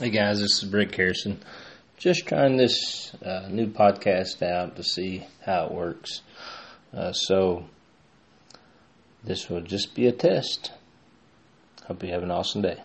Hey guys, this is Rick Harrison. Just trying this uh, new podcast out to see how it works. Uh, so, this will just be a test. Hope you have an awesome day.